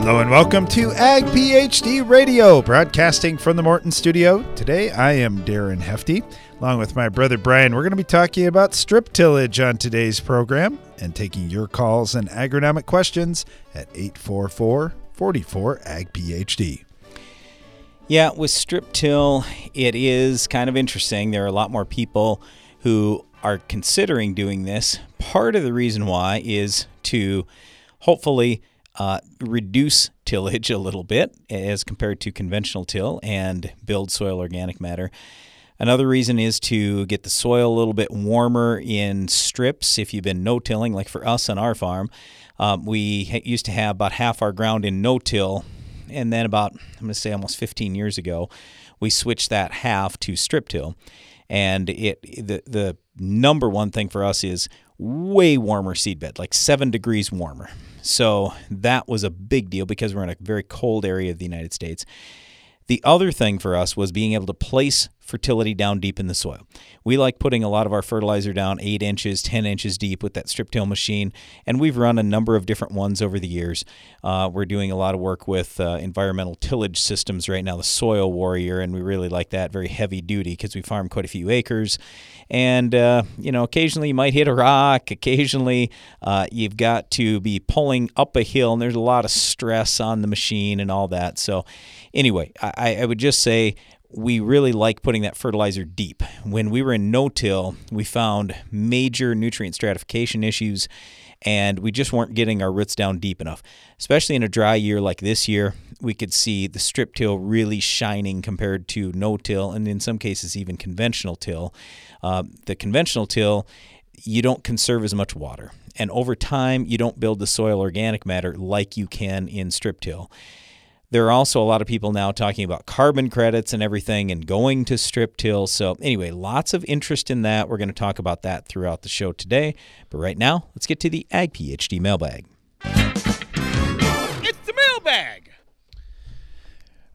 Hello and welcome to Ag PhD Radio, broadcasting from the Morton Studio. Today I am Darren Hefty. Along with my brother Brian, we're going to be talking about strip tillage on today's program and taking your calls and agronomic questions at 844 44 Ag PhD. Yeah, with strip till, it is kind of interesting. There are a lot more people who are considering doing this. Part of the reason why is to hopefully uh, reduce tillage a little bit as compared to conventional till and build soil organic matter. Another reason is to get the soil a little bit warmer in strips. If you've been no tilling, like for us on our farm, um, we used to have about half our ground in no till. And then, about, I'm going to say almost 15 years ago, we switched that half to strip till. And it the, the number one thing for us is way warmer seedbed, like seven degrees warmer. So that was a big deal because we're in a very cold area of the United States. The other thing for us was being able to place fertility down deep in the soil. We like putting a lot of our fertilizer down eight inches, 10 inches deep with that strip till machine, and we've run a number of different ones over the years. Uh, we're doing a lot of work with uh, environmental tillage systems right now, the Soil Warrior, and we really like that, very heavy duty because we farm quite a few acres. And, uh, you know, occasionally you might hit a rock, occasionally uh, you've got to be pulling up a hill, and there's a lot of stress on the machine and all that. So, anyway, I, I would just say we really like putting that fertilizer deep. When we were in no-till, we found major nutrient stratification issues and we just weren't getting our roots down deep enough. Especially in a dry year like this year, we could see the strip till really shining compared to no-till and in some cases even conventional till. Uh, the conventional till, you don't conserve as much water. And over time, you don't build the soil organic matter like you can in strip till. There are also a lot of people now talking about carbon credits and everything and going to strip till. So, anyway, lots of interest in that. We're going to talk about that throughout the show today. But right now, let's get to the Ag PhD mailbag. It's the mailbag.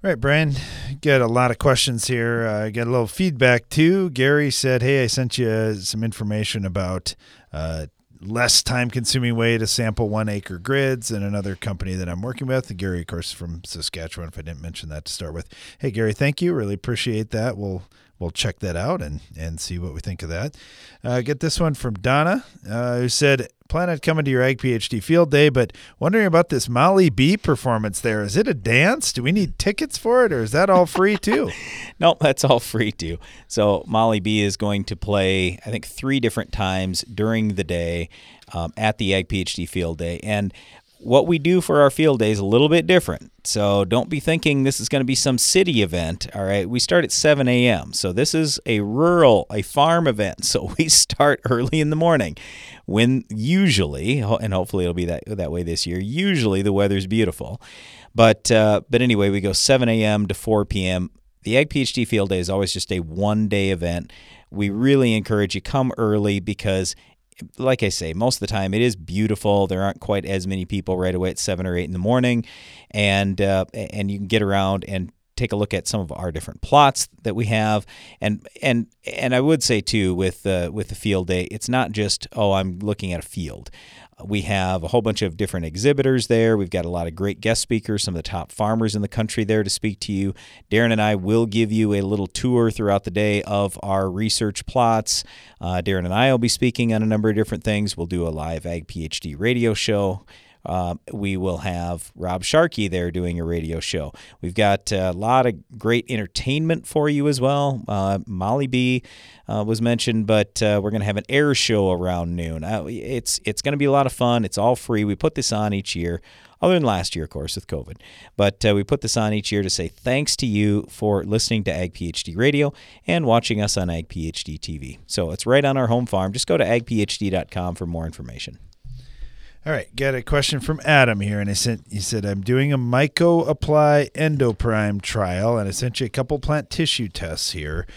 All right, Brian, get a lot of questions here. Uh, got a little feedback too. Gary said, "Hey, I sent you some information about uh, less time consuming way to sample one acre grids and another company that I'm working with. Gary, of course, from Saskatchewan, if I didn't mention that to start with. Hey, Gary, thank you. Really appreciate that. We'll we'll check that out and, and see what we think of that. Uh, get this one from Donna, uh, who said, Plan on coming to your Ag PhD field day, but wondering about this Molly B performance there. Is it a dance? Do we need tickets for it, or is that all free too? no, that's all free too. So Molly B is going to play, I think, three different times during the day um, at the Ag PhD field day. And what we do for our field day is a little bit different. So don't be thinking this is going to be some city event. All right. We start at 7 a.m. So this is a rural, a farm event. So we start early in the morning when usually, and hopefully it'll be that, that way this year, usually the weather's beautiful. But, uh, but anyway, we go 7 a.m. to 4 p.m. The Ag PhD Field Day is always just a one day event. We really encourage you come early because like I say, most of the time it is beautiful. There aren't quite as many people right away at seven or eight in the morning, and uh, and you can get around and take a look at some of our different plots that we have. And and and I would say too with uh, with the field day it's not just oh I'm looking at a field we have a whole bunch of different exhibitors there. We've got a lot of great guest speakers, some of the top farmers in the country there to speak to you. Darren and I will give you a little tour throughout the day of our research plots. Uh, Darren and I will be speaking on a number of different things. We'll do a live Ag PhD radio show. Uh, we will have Rob Sharkey there doing a radio show. We've got a lot of great entertainment for you as well. Uh, Molly B uh, was mentioned, but uh, we're going to have an air show around noon. Uh, it's it's going to be a lot of fun. It's all free. We put this on each year. Other than last year, of course, with COVID. But uh, we put this on each year to say thanks to you for listening to Ag PhD Radio and watching us on Ag PhD TV. So it's right on our home farm. Just go to agphd.com for more information. All right, got a question from Adam here, and I sent. He said, "I'm doing a Myco Apply Endoprime trial, and I sent you a couple plant tissue tests here.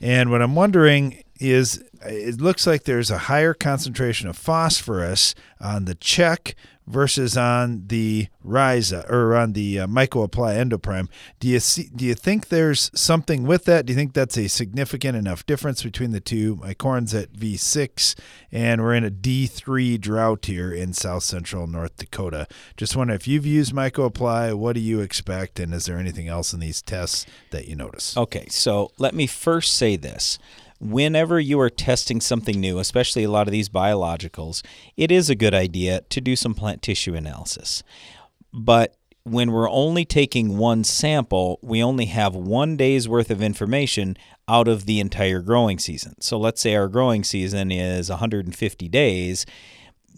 And what I'm wondering is it looks like there's a higher concentration of phosphorus on the check versus on the Rhiza or on the uh, Myco-Apply Endoprime. Do you see? Do you think there's something with that? Do you think that's a significant enough difference between the two? My corn's at V6, and we're in a D3 drought here in South Central North Dakota. Just wonder if you've used Myco-Apply. What do you expect, and is there anything else in these tests that you notice? Okay, so let me first say this whenever you are testing something new, especially a lot of these biologicals, it is a good idea to do some plant tissue analysis. But when we're only taking one sample, we only have one day's worth of information out of the entire growing season. So let's say our growing season is 150 days.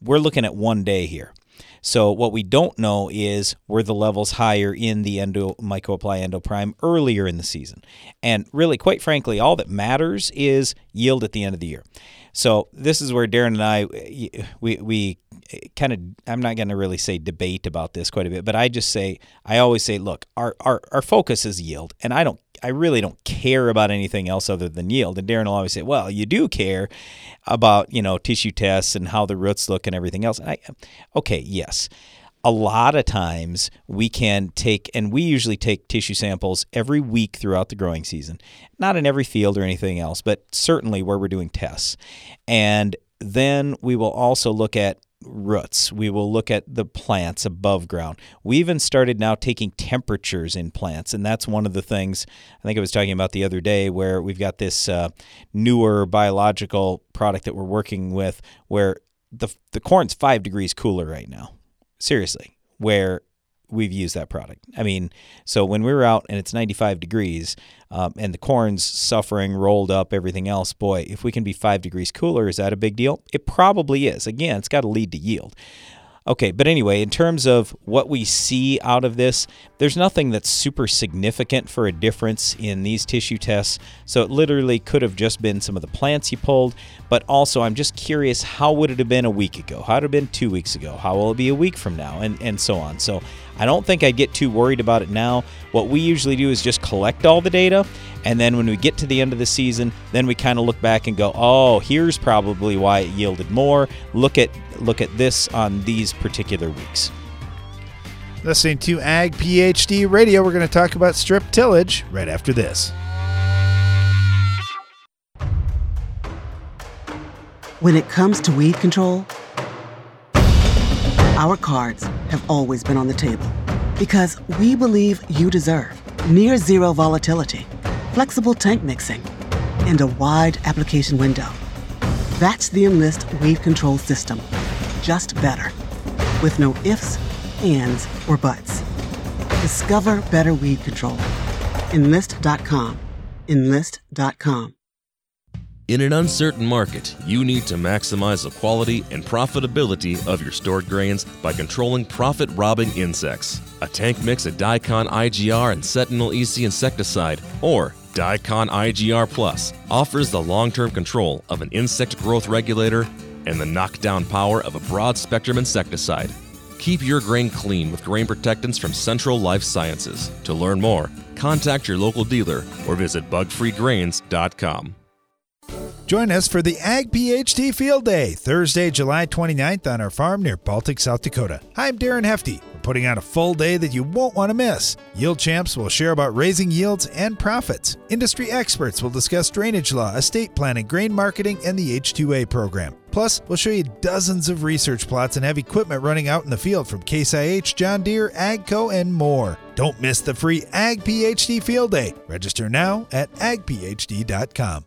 We're looking at one day here. So what we don't know is were the levels higher in the endo Myco-Apply endoprime earlier in the season. And really, quite frankly, all that matters is yield at the end of the year. So this is where Darren and I we we kind of I'm not going to really say debate about this quite a bit, but I just say I always say, look, our our our focus is yield, and I don't I really don't care about anything else other than yield. And Darren will always say, well, you do care about you know tissue tests and how the roots look and everything else. And I, okay, yes. A lot of times we can take, and we usually take tissue samples every week throughout the growing season. Not in every field or anything else, but certainly where we're doing tests. And then we will also look at roots. We will look at the plants above ground. We even started now taking temperatures in plants, and that's one of the things I think I was talking about the other day, where we've got this uh, newer biological product that we're working with, where the the corn's five degrees cooler right now. Seriously, where we've used that product. I mean, so when we were out and it's 95 degrees um, and the corn's suffering, rolled up, everything else, boy, if we can be five degrees cooler, is that a big deal? It probably is. Again, it's got to lead to yield. Okay, but anyway, in terms of what we see out of this, there's nothing that's super significant for a difference in these tissue tests. So it literally could have just been some of the plants you pulled, but also I'm just curious how would it have been a week ago? How would it have been two weeks ago? How will it be a week from now? And, and so on. So I don't think I'd get too worried about it now. What we usually do is just collect all the data, and then when we get to the end of the season, then we kind of look back and go, "Oh, here's probably why it yielded more. Look at look at this on these particular weeks." Listening to Ag PhD Radio, we're going to talk about strip tillage right after this. When it comes to weed control, our cards have always been on the table because we believe you deserve near zero volatility, flexible tank mixing, and a wide application window. That's the Enlist Weed Control System, just better, with no ifs, ands, or buts. Discover better weed control. Enlist.com. Enlist.com. In an uncertain market, you need to maximize the quality and profitability of your stored grains by controlling profit robbing insects. A tank mix of Diacon IGR and Centynel EC insecticide, or Diacon IGR Plus, offers the long term control of an insect growth regulator and the knockdown power of a broad spectrum insecticide. Keep your grain clean with grain protectants from Central Life Sciences. To learn more, contact your local dealer or visit bugfreegrains.com. Join us for the Ag PhD Field Day, Thursday, July 29th on our farm near Baltic, South Dakota. I'm Darren Hefty. We're putting on a full day that you won't want to miss. Yield Champs will share about raising yields and profits. Industry experts will discuss drainage law, estate planning, grain marketing, and the H2A program. Plus, we'll show you dozens of research plots and have equipment running out in the field from Case IH, John Deere, AGCO, and more. Don't miss the free Ag PhD Field Day. Register now at agphd.com.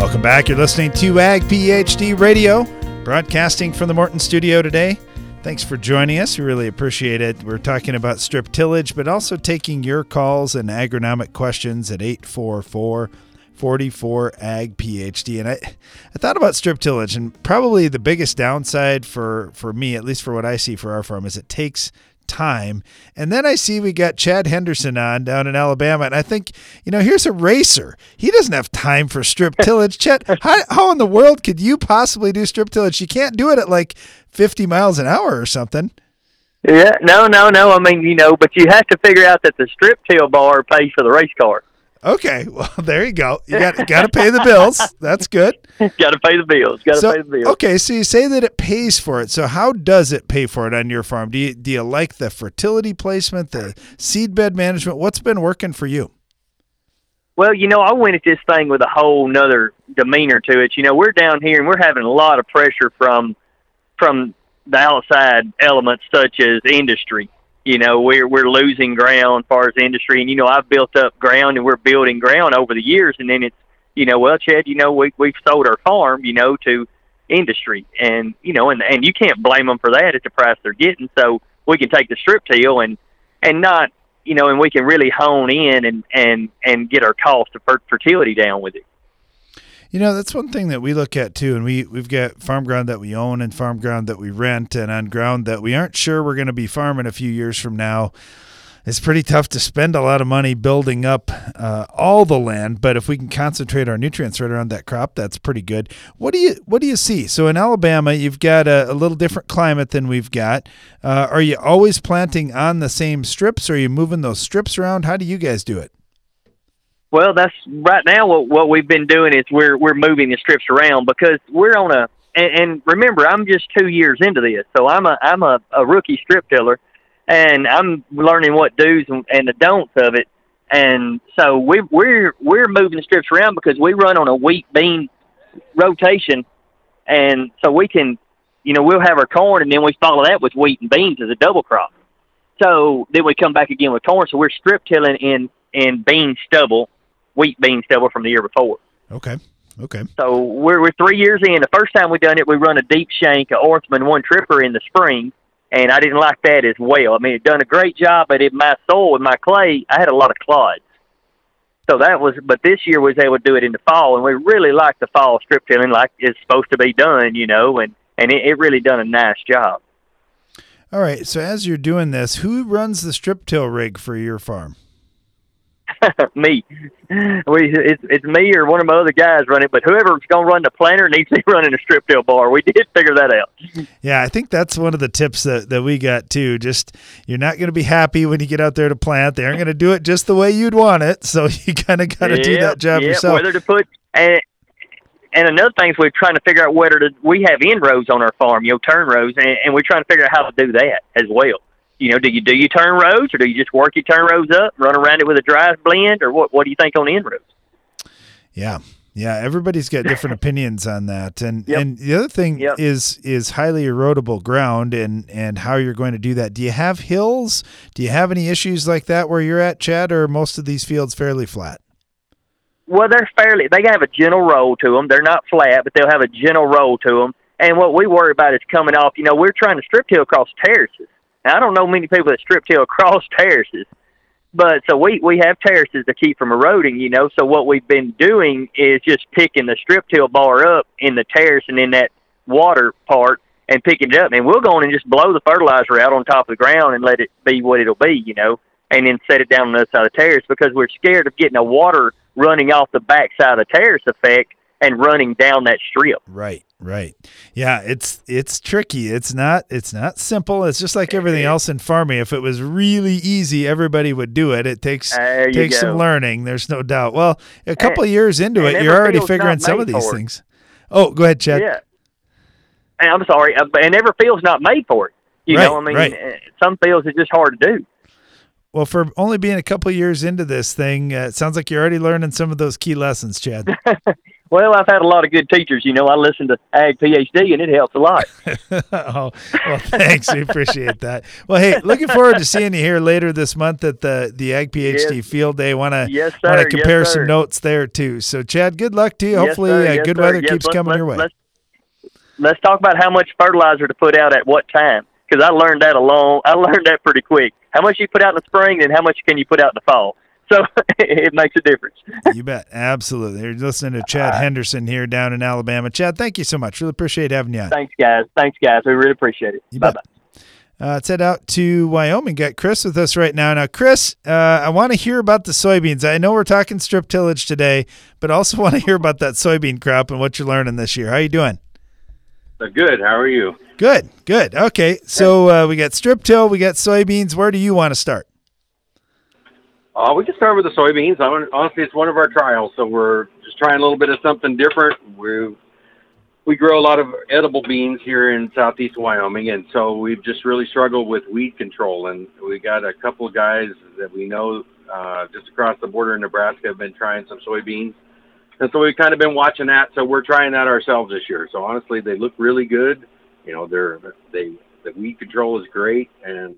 Welcome back. You're listening to Ag PhD Radio, broadcasting from the Morton studio today. Thanks for joining us. We really appreciate it. We're talking about strip tillage, but also taking your calls and agronomic questions at 844 44 Ag PhD. And I, I thought about strip tillage, and probably the biggest downside for, for me, at least for what I see for our farm, is it takes time. And then I see we got Chad Henderson on down in Alabama, and I think, you know, here's a racer. He doesn't have time for strip tillage. Chad, how, how in the world could you possibly do strip tillage? You can't do it at like 50 miles an hour or something. Yeah, no, no, no. I mean, you know, but you have to figure out that the strip till bar pays for the race car. Okay, well there you go. You got got to pay the bills. That's good. got to pay the bills. Got to So pay the bills. okay, so you say that it pays for it. So how does it pay for it on your farm? Do you do you like the fertility placement, the seed bed management? What's been working for you? Well, you know, I went at this thing with a whole nother demeanor to it. You know, we're down here and we're having a lot of pressure from from the outside elements such as industry. You know, we're we're losing ground as far as industry, and you know, I've built up ground and we're building ground over the years, and then it's you know, well, Chad, you know, we we've sold our farm, you know, to industry, and you know, and and you can't blame them for that at the price they're getting. So we can take the strip till and and not you know, and we can really hone in and and and get our cost of fer- fertility down with it. You know, that's one thing that we look at too, and we we've got farm ground that we own and farm ground that we rent, and on ground that we aren't sure we're going to be farming a few years from now. It's pretty tough to spend a lot of money building up uh, all the land, but if we can concentrate our nutrients right around that crop, that's pretty good. What do you What do you see? So in Alabama, you've got a, a little different climate than we've got. Uh, are you always planting on the same strips? Or are you moving those strips around? How do you guys do it? Well, that's right now what what we've been doing is we're we're moving the strips around because we're on a and, and remember I'm just two years into this, so I'm a I'm a, a rookie strip tiller, and I'm learning what do's and, and the don'ts of it, and so we we're we're moving the strips around because we run on a wheat bean rotation, and so we can, you know, we'll have our corn and then we follow that with wheat and beans as a double crop. So then we come back again with corn. So we're strip tilling in in bean stubble wheat bean stubble from the year before. Okay. Okay. So we're we're three years in. The first time we done it, we run a deep shank, a Orthman one tripper in the spring, and I didn't like that as well. I mean, it done a great job, but in my soil with my clay, I had a lot of clods. So that was, but this year we was able to do it in the fall, and we really like the fall strip tilling, like it's supposed to be done, you know, and and it, it really done a nice job. All right. So as you're doing this, who runs the strip till rig for your farm? me. We it's it's me or one of my other guys running, but whoever's gonna run the planter needs to be running a strip till bar. We did figure that out. Yeah, I think that's one of the tips that, that we got too. Just you're not going to be happy when you get out there to plant. They aren't going to do it just the way you'd want it. So you kind of got to do that job yep, yourself. Whether to put and and another thing is we're trying to figure out whether to we have inroads on our farm, you know, turn rows, and, and we're trying to figure out how to do that as well. You know, do you do you turn rows or do you just work your turn rows up, run around it with a dry blend, or what? What do you think on inroads? Yeah. Yeah, everybody's got different opinions on that. And Yep. and the other thing Yep. is is highly erodible ground and and how you're going to do that. Do you have hills? Do you have any issues like that where you're at, Chad, or are most of these fields fairly flat? Well, they're fairly. They have a gentle roll to them. They're not flat, but they'll have a gentle roll to them. And what we worry about is coming off. You know, we're trying to strip till across terraces. Now, I don't know many people that strip till across terraces, but so we we have terraces to keep from eroding. You know, so what we've been doing is just picking the strip till bar up in the terrace and in that water part and picking it up. And we'll go on and just blow the fertilizer out on top of the ground and let it be what it'll be. You know, and then set it down on the other side of the terrace because we're scared of getting a water running off the backside of the terrace effect and running down that strip. Right, right. Yeah, it's it's tricky. It's not it's not simple. It's just like everything else in farming. If it was really easy, everybody would do it. It takes takes some learning. There's no doubt. Well, a couple And- of years into it, you're already figuring some of these it. things. Oh, go ahead, Chad. Yeah. And I'm sorry, uh, but- and every field's not made for it. You know, I mean, right. uh, some fields are just hard to do. Well, for only being a couple of years into this thing, uh, it sounds like you're already learning some of those key lessons, Chad. Well, I've had a lot of good teachers. You know, I listen to Ag PhD, and it helps a lot. oh, well, thanks. We appreciate that. Well, hey, looking forward to seeing you here later this month at the the Ag PhD Yes. Field Day. Want to Yes, want to compare Yes, some notes there too. So, Chad, good luck to you. Hopefully, uh, good sir. weather keeps let's- coming let's- your way. Let's, let's talk about how much fertilizer to put out at what time. because I learned that along. I learned that pretty quick. How much you put out in the spring, and how much can you put out in the fall. So it makes a difference. you bet. Absolutely. You're listening to Chad Henderson here down in Alabama. Chad, thank you so much. Really appreciate having you on. Thanks, guys. Thanks, guys. We really appreciate it. Bye bye. Uh, let's head out to Wyoming. Got Chris with us right now. Now, Chris, uh, I want to hear about the soybeans. I know we're talking strip tillage today, but also want to hear about that soybean crop and what you're learning this year. How are you doing? Uh, good. How are you? Good. Good. Okay. So uh, we got strip till, we got soybeans. Where do you want to start? Uh, we can start with the soybeans. Honestly, it's one of our trials, so we're just trying a little bit of something different. We we grow a lot of edible beans here in southeast Wyoming, and so we've just really struggled with weed control. And we got a couple of guys that we know uh, just across the border in Nebraska have been trying some soybeans, and so we've kind of been watching that. So we're trying that ourselves this year. So honestly, they look really good. You know, they're they the weed control is great, and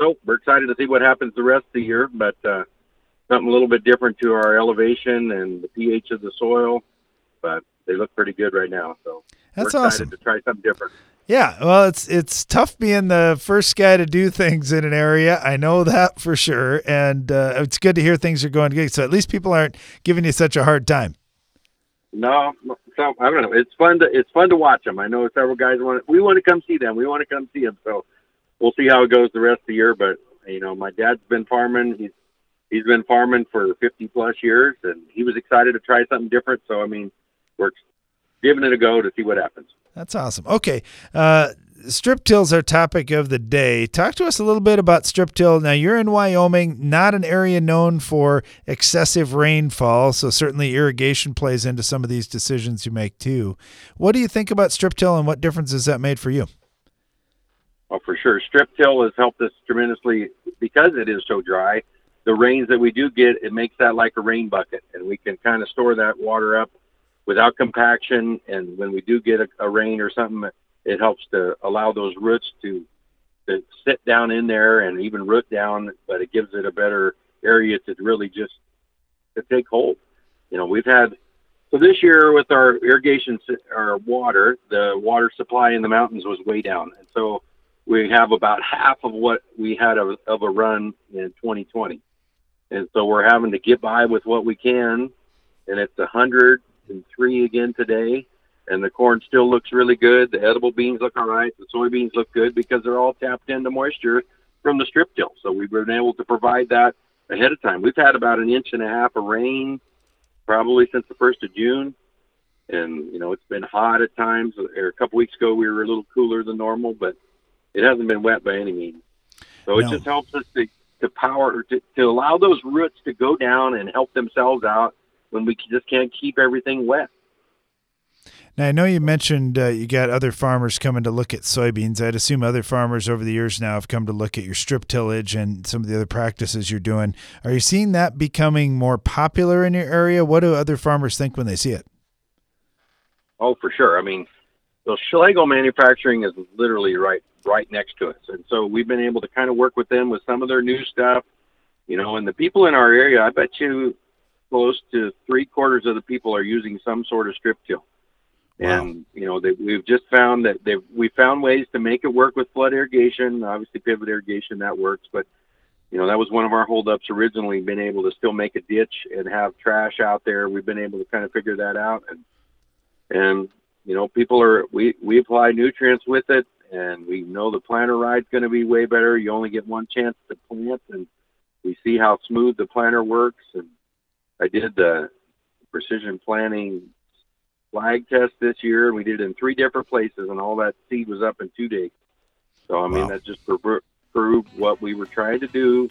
so we're excited to see what happens the rest of the year. But uh, something a little bit different to our elevation and the pH of the soil, but they look pretty good right now. So that's awesome to try something different. Yeah, well, it's it's tough being the first guy to do things in an area. I know that for sure, and uh, it's good to hear things are going good. So at least people aren't giving you such a hard time. No, so I don't know. It's fun to it's fun to watch them. I know several guys want to, we want to come see them. We want to come see them. So we'll see how it goes the rest of the year. But you know, my dad's been farming. He's he's been farming for 50 plus years, and he was excited to try something different. So I mean, we're giving it a go to see what happens. That's awesome. Okay. Uh, strip till's our topic of the day. Talk to us a little bit about strip till. Now, you're in Wyoming, not an area known for excessive rainfall, so certainly irrigation plays into some of these decisions you make too. What do you think about strip till and what difference has that made for you? Well, for sure. Strip till has helped us tremendously because it is so dry. The rains that we do get, it makes that like a rain bucket, and we can kind of store that water up without compaction. And when we do get a, a rain or something, it helps to allow those roots to to sit down in there and even root down. But it gives it a better area to really just to take hold. You know, we've had so this year with our irrigation, our water, the water supply in the mountains was way down, and so we have about half of what we had of, of a run in 2020, and so we're having to get by with what we can, and it's hundred and three again today. And the corn still looks really good. The edible beans look all right. The soybeans look good because they're all tapped into moisture from the strip till. So we've been able to provide that ahead of time. We've had about an inch and a half of rain probably since the first of June. And, you know, it's been hot at times. A couple weeks ago, we were a little cooler than normal, but it hasn't been wet by any means. So it no. just helps us to, to power, to, to allow those roots to go down and help themselves out when we just can't keep everything wet. Now I know you mentioned uh, you got other farmers coming to look at soybeans. I'd assume other farmers over the years now have come to look at your strip tillage and some of the other practices you're doing. Are you seeing that becoming more popular in your area? What do other farmers think when they see it? Oh, for sure. I mean, so Schlagel Manufacturing is literally right right next to us, and so we've been able to kind of work with them with some of their new stuff. You know, and the people in our area, I bet you close to three quarters of the people are using some sort of strip till. Wow. And you know, they, we've just found that they we found ways to make it work with flood irrigation. Obviously, pivot irrigation that works, but you know that was one of our holdups originally. Being able to still make a ditch and have trash out there, we've been able to kind of figure that out. And and you know, people are we we apply nutrients with it, and we know the planter ride's going to be way better. You only get one chance to plant, and we see how smooth the planter works, and I did the precision planting flag test this year, and we did it in three different places, and all that seed was up in two days. So I mean, wow. that just proved what we were trying to do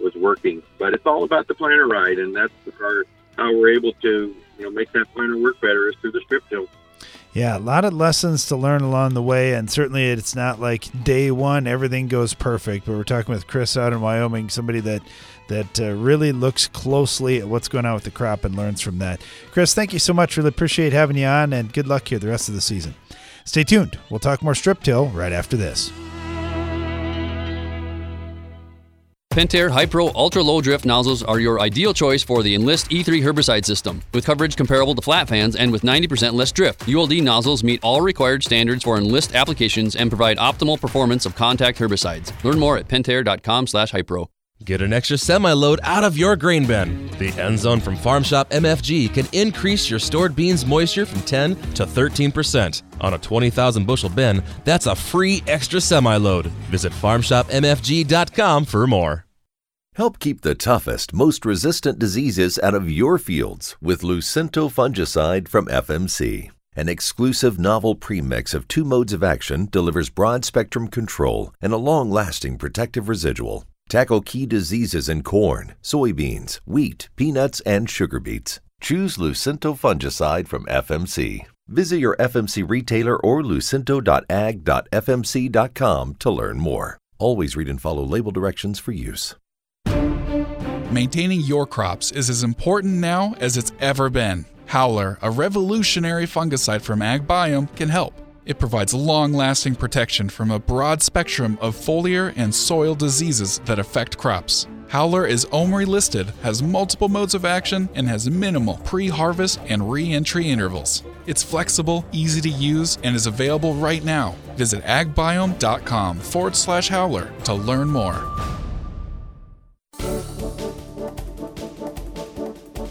was working. But it's all about the planter ride, and that's the part how we're able to you know make that planter work better is through the strip till. Yeah, a lot of lessons to learn along the way, and certainly it's not like day one everything goes perfect. But we're talking with Chris out in Wyoming, somebody that that uh, really looks closely at what's going on with the crop and learns from that. Chris, thank you so much. Really appreciate having you on, and good luck here the rest of the season. Stay tuned. We'll talk more strip till right after this. Pentair Hypro Ultra Low Drift nozzles are your ideal choice for the Enlist E3 herbicide system. With coverage comparable to flat fans and with 90% less drift, ULD nozzles meet all required standards for Enlist applications and provide optimal performance of contact herbicides. Learn more at pentair.com/hypro. Get an extra semi load out of your grain bin. The End Zone from Farm Shop MFG can increase your stored beans moisture from 10 to 13%. On a 20,000 bushel bin, that's a free extra semi load. Visit farmshopmfg.com for more. Help keep the toughest, most resistant diseases out of your fields with Lucento fungicide from FMC. An exclusive novel premix of two modes of action delivers broad spectrum control and a long lasting protective residual. Tackle key diseases in corn, soybeans, wheat, peanuts, and sugar beets. Choose Lucento fungicide from FMC. Visit your FMC retailer or lucento.ag.fmc.com to learn more. Always read and follow label directions for use. Maintaining your crops is as important now as it's ever been. Howler, a revolutionary fungicide from AgBiome, can help. It provides long lasting protection from a broad spectrum of foliar and soil diseases that affect crops. Howler is OMRI listed, has multiple modes of action, and has minimal pre harvest and re entry intervals. It's flexible, easy to use, and is available right now. Visit agbiome.com forward slash howler to learn more.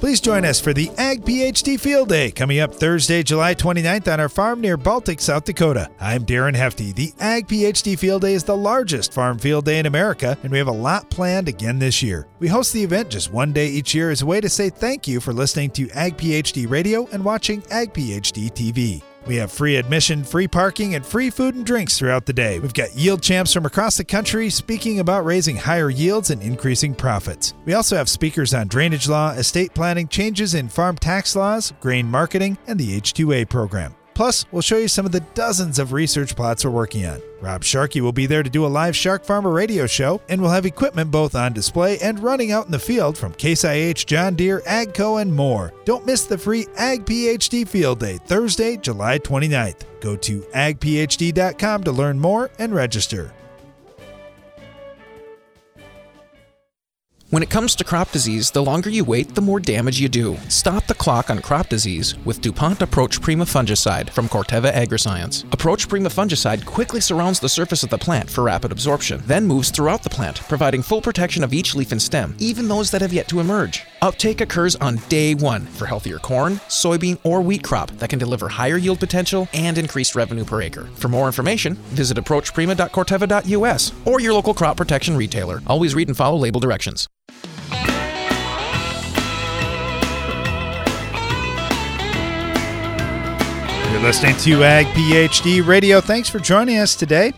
Please join us for the Ag PhD Field Day coming up Thursday, July 29th on our farm near Baltic, South Dakota. I'm Darren Hefty. The Ag PhD Field Day is the largest farm field day in America, and we have a lot planned again this year. We host the event just one day each year as a way to say thank you for listening to Ag PhD Radio and watching Ag PhD TV. We have free admission, free parking, and free food and drinks throughout the day. We've got yield champs from across the country speaking about raising higher yields and increasing profits. We also have speakers on drainage law, estate planning, changes in farm tax laws, grain marketing, and the H2A program. Plus, we'll show you some of the dozens of research plots we're working on. Rob Sharkey will be there to do a live Shark Farmer radio show, and we'll have equipment both on display and running out in the field from Case IH, John Deere, AGCO, and more. Don't miss the free Ag PhD Field Day, Thursday, July 29th. Go to agphd.com to learn more and register. When it comes to crop disease, the longer you wait, the more damage you do. Stop the clock on crop disease with DuPont Approach Prima fungicide from Corteva Agriscience. Approach Prima fungicide quickly surrounds the surface of the plant for rapid absorption, then moves throughout the plant, providing full protection of each leaf and stem, even those that have yet to emerge. Uptake occurs on day one for healthier corn, soybean, or wheat crop that can deliver higher yield potential and increased revenue per acre. For more information, visit approachprima.corteva.us or your local crop protection retailer. Always read and follow label directions. You're listening to Ag PhD Radio. Thanks for joining us today.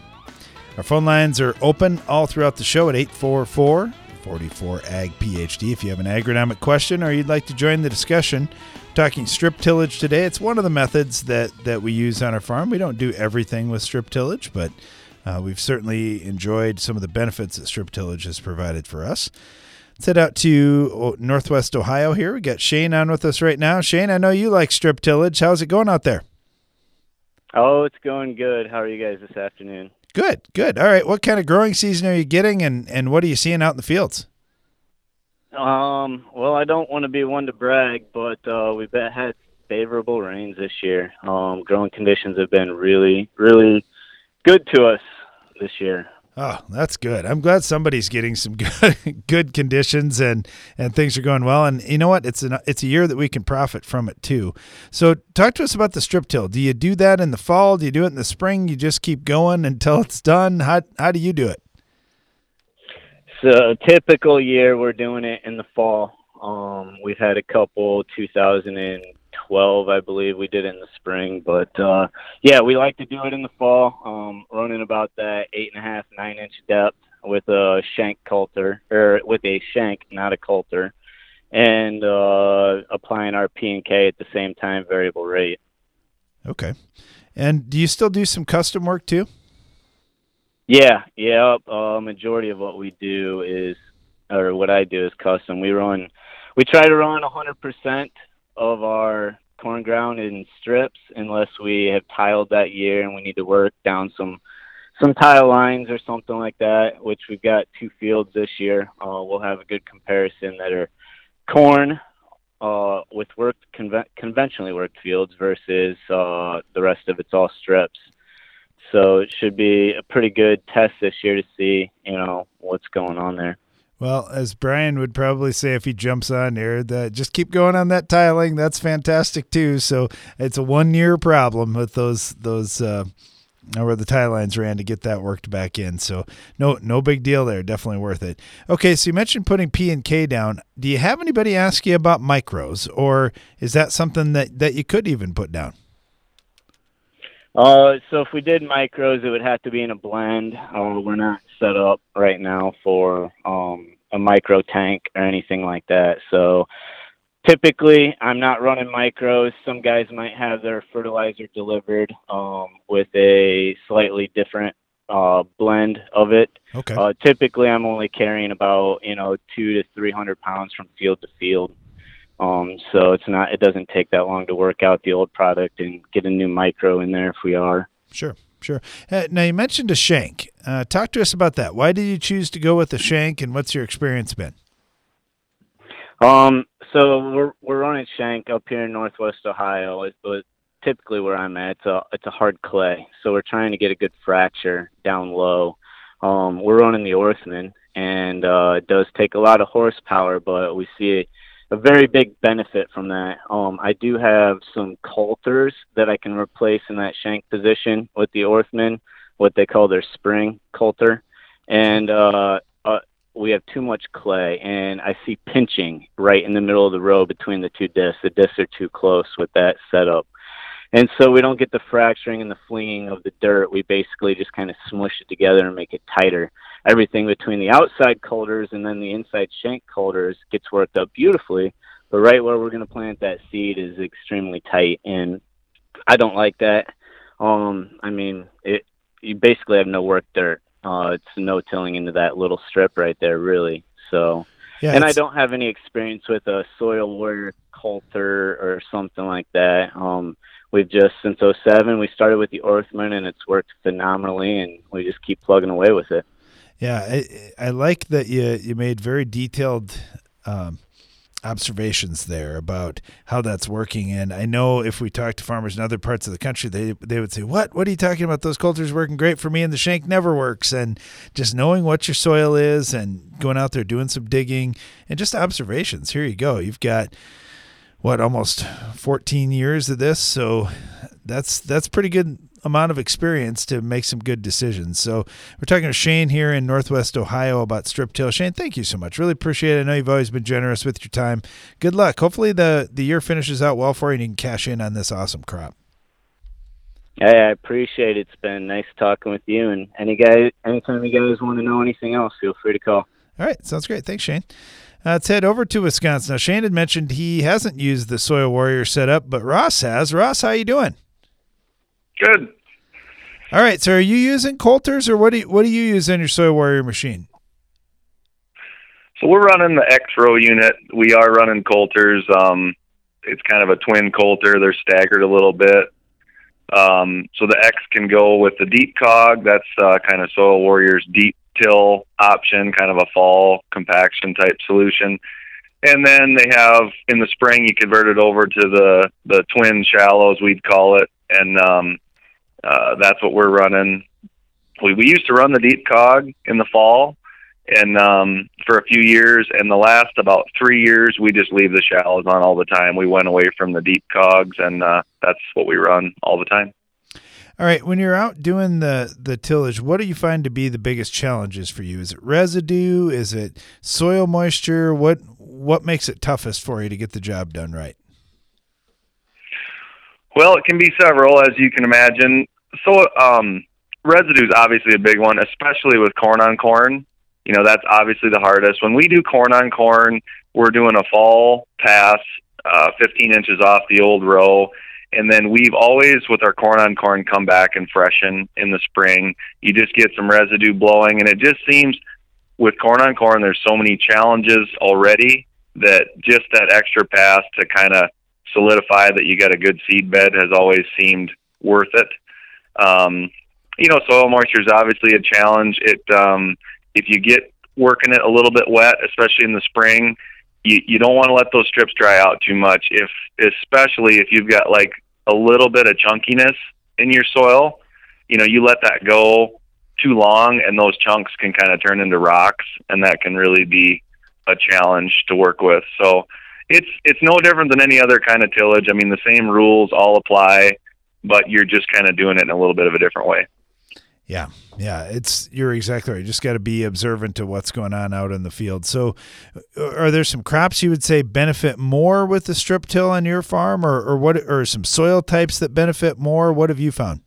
Our phone lines are open all throughout the show at 844 44 Ag PhD. If you have an agronomic question or you'd like to join the discussion, talking strip tillage today. It's one of the methods that, that we use on our farm. We don't do everything with strip tillage, but uh, we've certainly enjoyed some of the benefits that strip tillage has provided for us. Let's head out to Northwest Ohio here. We got Shane on with us right now. Shane, I know you like strip tillage. How's it going out there? Oh, it's going good. How are you guys this afternoon? Good, good. All right. What kind of growing season are you getting, and and what are you seeing out in the fields? Um, well, I don't want to be one to brag, but uh, we've had favorable rains this year. Um, growing conditions have been really, really good to us this year. Oh, that's good. I'm glad somebody's getting some good good conditions and and things are going well. And you know what? It's an it's a year that we can profit from it too. So talk to us about the strip till. Do you do that in the fall? Do you do it in the spring? You just keep going until it's done. How how do you do it? So typical year we're doing it in the fall. Um, we've had a couple 2012, I believe we did it in the spring, but uh, yeah, we like to do it in the fall. Um, running about that eight and a half, nine inch depth with a shank coulter or with a shank, not a coulter, and uh, applying our P and K at the same time, variable rate. Okay. And do you still do some custom work too? Yeah, yeah. Uh, majority of what we do is, or what I do is custom. We run, we try to run 100% of our corn ground in strips, unless we have tiled that year and we need to work down some some tile lines or something like that, which we've got two fields this year. Uh, we'll have a good comparison that are corn uh, with worked conven- conventionally worked fields versus uh, the rest of it's all strips. So it should be a pretty good test this year to see, you know, what's going on there. Well, as Brian would probably say if he jumps on there, that just keep going on that tiling. That's fantastic too. So it's a one year problem with those those uh, where the tile lines ran to get that worked back in. So no no big deal there. Definitely worth it. Okay, so you mentioned putting P and K down. Do you have anybody ask you about micros, or is that something that that you could even put down? Uh, so if we did micros, it would have to be in a blend. Uh, we're not set up right now for um, a micro tank or anything like that. So typically, I'm not running micros. Some guys might have their fertilizer delivered um, with a slightly different uh, blend of it. Okay. Uh, typically, I'm only carrying about you know two to three hundred pounds from field to field. Um, so it's not, it doesn't take that long to work out the old product and get a new micro in there if we are. Sure, sure. Uh, now you mentioned a shank. Uh, talk to us about that. Why did you choose to go with a shank, and what's your experience been? Um, so we're we're running shank up here in Northwest Ohio. It was typically where I'm at. It's a it's a hard clay, so we're trying to get a good fracture down low. Um, we're running the Orthman, and uh, it does take a lot of horsepower, but we see a very big benefit from that. Um, I do have some coulters that I can replace in that shank position with the Orthman, what they call their spring coulter, and uh, uh, we have too much clay, and I see pinching right in the middle of the row between the two discs. The discs are too close with that setup. And so we don't get the fracturing and the flinging of the dirt. We basically just kind of smush it together and make it tighter everything between the outside coulters and then the inside shank coulters gets worked up beautifully. But right where we're going to plant that seed is extremely tight, and I don't like that. Um, I mean, it you basically have no work dirt. Uh, it's no tilling into that little strip right there, really. So, Yeah, and I don't have any experience with a soil warrior coulter or something like that. Um, we've just since '07 we started with the Orthman, and it's worked phenomenally, and we just keep plugging away with it. Yeah, I, I like that you you made very detailed um, observations there about how that's working. And I know if we talk to farmers in other parts of the country, they they would say, "What? What are you talking about? Those coulters working great for me, and the shank never works." And just knowing what your soil is, and going out there doing some digging, and just observations. Here you go. You've got what almost 14 years of this, so that's that's pretty good amount of experience to make some good decisions. So we're talking to Shane here in Northwest Ohio about strip till. Shane, thank you so much. Really appreciate it. I know you've always been generous with your time. Good luck. Hopefully the the year finishes out well for you and you can cash in on this awesome crop. Hey, I appreciate it. It's been nice talking with you. And any guy, anytime you guys want to know anything else, feel free to call. All right, sounds great. Thanks, Shane. Uh, let's head over to Wisconsin. Now, Shane had mentioned he hasn't used the Soil Warrior setup, but Ross has. Ross, how are you doing? Good. All right. So, are you using Coulters, or what do you, what do you use in your Soil Warrior machine? So we're running the X row unit. We are running Coulters. Um, it's kind of a twin Coulter. They're staggered a little bit. Um, so the X can go with the deep cog. That's uh, kind of Soil Warrior's deep till option, kind of a fall compaction type solution. And then they have in the spring you convert it over to the the twin shallows we'd call it, and um, uh, that's what we're running. We we used to run the deep cog in the fall, and um, for a few years, and the last about three years, we just leave the shallows on all the time. We went away from the deep cogs, and uh, that's what we run all the time. All right, when you're out doing the the tillage, what do you find to be the biggest challenges for you? Is it residue? Is it soil moisture? What what makes it toughest for you to get the job done right? Well, it can be several, as you can imagine. So, um, residue is obviously a big one, especially with corn on corn. You know, that's obviously the hardest. When we do corn on corn, we're doing a fall pass, uh, 15 inches off the old row. And then we've always, with our corn on corn, come back and freshen in the spring. You just get some residue blowing, and it just seems with corn on corn, there's so many challenges already that just that extra pass to kind of solidify that you got a good seed bed has always seemed worth it. Um, you know, soil moisture is obviously a challenge. It um, if you get working it a little bit wet, especially in the spring, you you don't want to let those strips dry out too much. If especially if you've got like a little bit of chunkiness in your soil, you know, you let that go too long, and those chunks can kind of turn into rocks, and that can really be a challenge to work with. So it's it's no different than any other kind of tillage. I mean, the same rules all apply, but you're just kind of doing it in a little bit of a different way. Yeah, yeah, it's you're exactly right. You just got to be observant to what's going on out in the field. So, uh, are there some crops you would say benefit more with the strip till on your farm, or or what, or some soil types that benefit more? What have you found?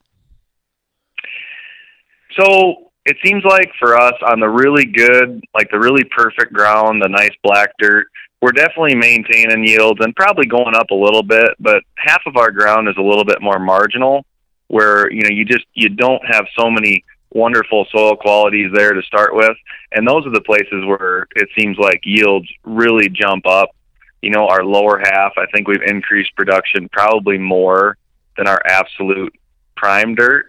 So it seems like for us on the really good, like the really perfect ground, the nice black dirt, we're definitely maintaining yields and probably going up a little bit, but half of our ground is a little bit more marginal where, you know, you just you don't have so many wonderful soil qualities there to start with. And those are the places where it seems like yields really jump up. You know, our lower half, I think we've increased production probably more than our absolute prime dirt.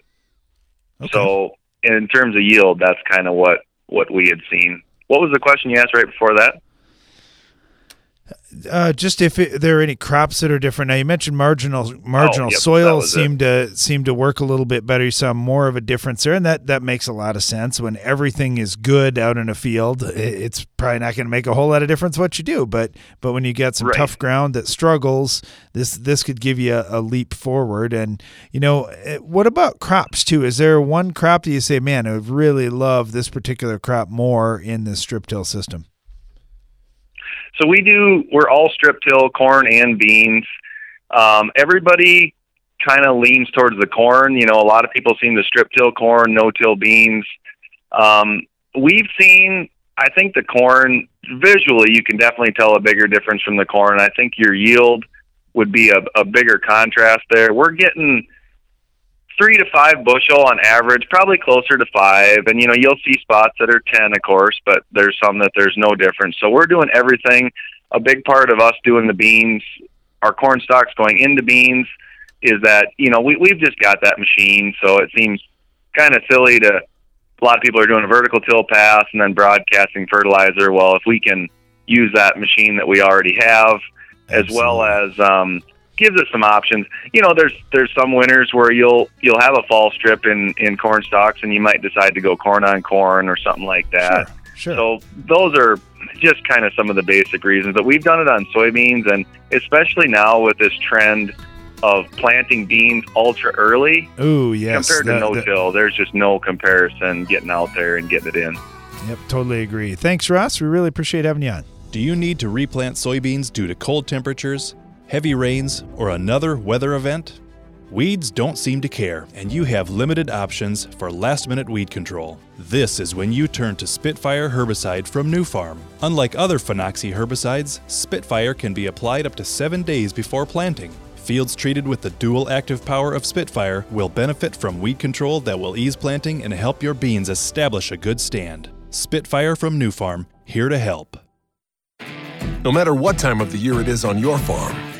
Okay. So in terms of yield, that's kind of what what we had seen. What was the question you asked right before that? Uh, just if it, there are any crops that are different. Now you mentioned marginal marginal oh, yep, soil seem to seem to work a little bit better. You saw more of a difference there, and that that makes a lot of sense. When everything is good out in a field, it's probably not going to make a whole lot of difference what you do. But but when you get some right. tough ground that struggles, this this could give you a, a, leap forward. And you know, eh, what about crops too? Is there one crop that you say, man, I would really love this particular crop more in this strip till system? So we do. We're all strip till corn and beans. Um, everybody kind of leans towards the corn. You know, a lot of people seem to strip till corn, no till beans. Um, we've seen. I think the corn visually, you can definitely tell a bigger difference from the corn. I think your yield would be a, a bigger contrast there. We're getting three to five bushel on average, probably closer to five. And you know, you'll see spots that are ten, of course, but there's some that there's no difference. So we're doing everything. A big part of us doing the beans, our corn stalks going into beans, is that you know we we've just got that machine. So it seems kind of silly to. A lot of people are doing a vertical till pass and then broadcasting fertilizer. Well, if we can use that machine that we already have, Absolutely. as well as um, gives us some options. You know, there's there's some winters where you'll you'll have a fall strip in in corn stalks, and you might decide to go corn on corn or something like that. Sure, sure. So those are just kind of some of the basic reasons. But we've done it on soybeans, and especially now with this trend of planting beans ultra early. Ooh, yes. Compared to no-till, there's just no comparison getting out there and getting it in. Yep, totally agree. Thanks, Ross. We really appreciate having you on. Do you need to replant soybeans due to cold temperatures? Heavy rains, or another weather event? Weeds don't seem to care, and you have limited options for last minute weed control. This is when you turn to Spitfire herbicide from Nufarm. Unlike other Phenoxy herbicides, Spitfire can be applied up to seven days before planting. Fields treated with the dual active power of Spitfire will benefit from weed control that will ease planting and help your beans establish a good stand. Spitfire from Nufarm, here to help. No matter what time of the year it is on your farm,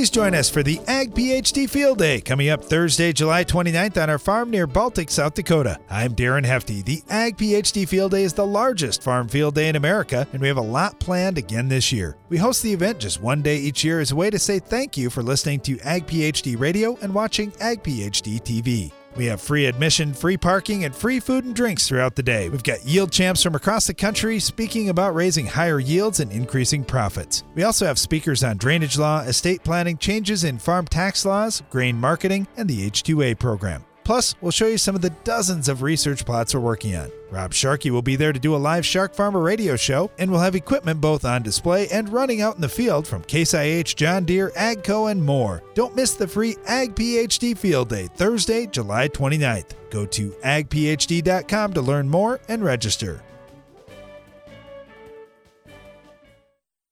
Please join us for the Ag PhD Field Day coming up Thursday, July 29th on our farm near Baltic, South Dakota. I'm Darren Hefty. The Ag PhD Field Day is the largest farm field day in America, and we have a lot planned again this year. We host the event just one day each year as a way to say thank you for listening to Ag PhD Radio and watching Ag PhD TV. We have free admission, free parking, and free food and drinks throughout the day. We've got yield champs from across the country speaking about raising higher yields and increasing profits. We also have speakers on drainage law, estate planning, changes in farm tax laws, grain marketing, and the H2A program. Plus, we'll show you some of the dozens of research plots we're working on. Rob Sharkey will be there to do a live Shark Farmer radio show, and we'll have equipment both on display and running out in the field from Case IH, John Deere, AGCO, and more. Don't miss the free Ag PhD Field Day, Thursday, July 29th. Go to agphd.com to learn more and register.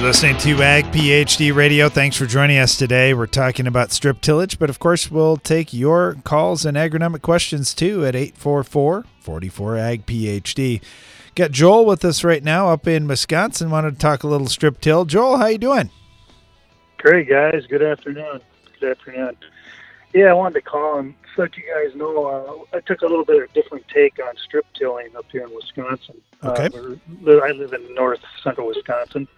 You're listening to Ag PhD Radio. Thanks for joining us today. We're talking about strip tillage, but of course, we'll take your calls and agronomic questions too at 844 44 Ag PhD. Got Joel with us right now up in Wisconsin. Wanted to talk a little strip till. Joel, how you doing? Great, guys. Good afternoon. Good afternoon. Yeah, I wanted to call and let you guys know uh, I took a little bit of a different take on strip tilling up here in Wisconsin. Okay. Uh, I live in north central Wisconsin,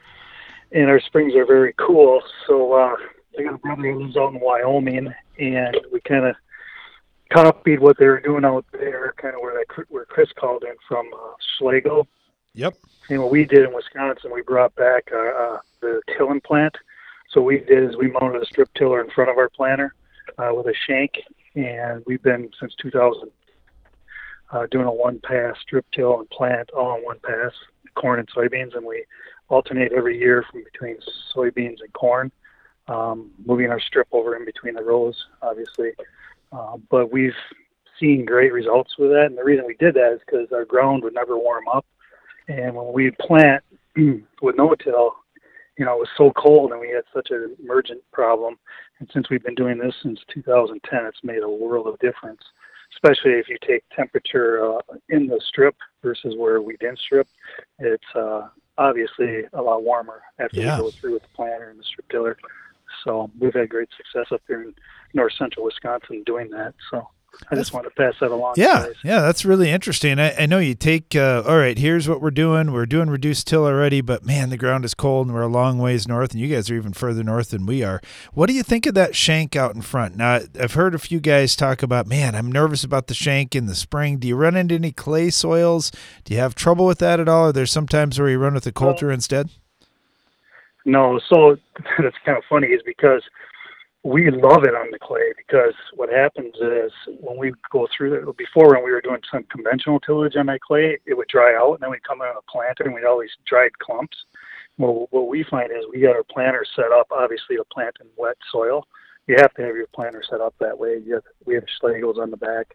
and our springs are very cool. So uh, I got a brother who lives out in Wyoming, and we kind of copied what they were doing out there, kind of where that where Chris called in from uh, Schlagel. Yep. And what we did in Wisconsin, we brought back uh, uh, the tilling plant. So what we did is we mounted a strip tiller in front of our planter uh, with a shank, and we've been since 2000 uh, doing a one pass strip till and plant all in one pass, corn and soybeans, and we alternate every year from between soybeans and corn, um, moving our strip over in between the rows, obviously. Uh, but we've seen great results with that, and the reason we did that is because our ground would never warm up, and when we plant with no-till, you know, it was so cold and we had such an emergent problem. And since we've been doing this since 2010, it's made a world of difference, especially if you take temperature uh, in the strip versus where we didn't strip. It's uh, obviously a lot warmer after Yeah. we go through with the planter and the strip tiller. So we've had great success up here in north central Wisconsin doing that. So I just want to pass that along. Yeah, yeah, that's really interesting. I, I know you take, uh, all right, here's what we're doing. We're doing reduced till already, but man, the ground is cold and we're a long ways north, and you guys are even further north than we are. What do you think of that shank out in front? Now, I've heard a few guys talk about, man, I'm nervous about the shank in the spring. Do you run into any clay soils? Do you have trouble with that at all? Are there some times where you run with the coulter instead? No, so that's kind of funny is because we love it on the clay because what happens is when we go through there before when we were doing some conventional tillage on that clay, it would dry out and then we'd come in a planter and we'd all these dried clumps. Well, what we find is we got our planter set up obviously to plant in wet soil. You have to have your planter set up that way. You have, we have Schlagels on the back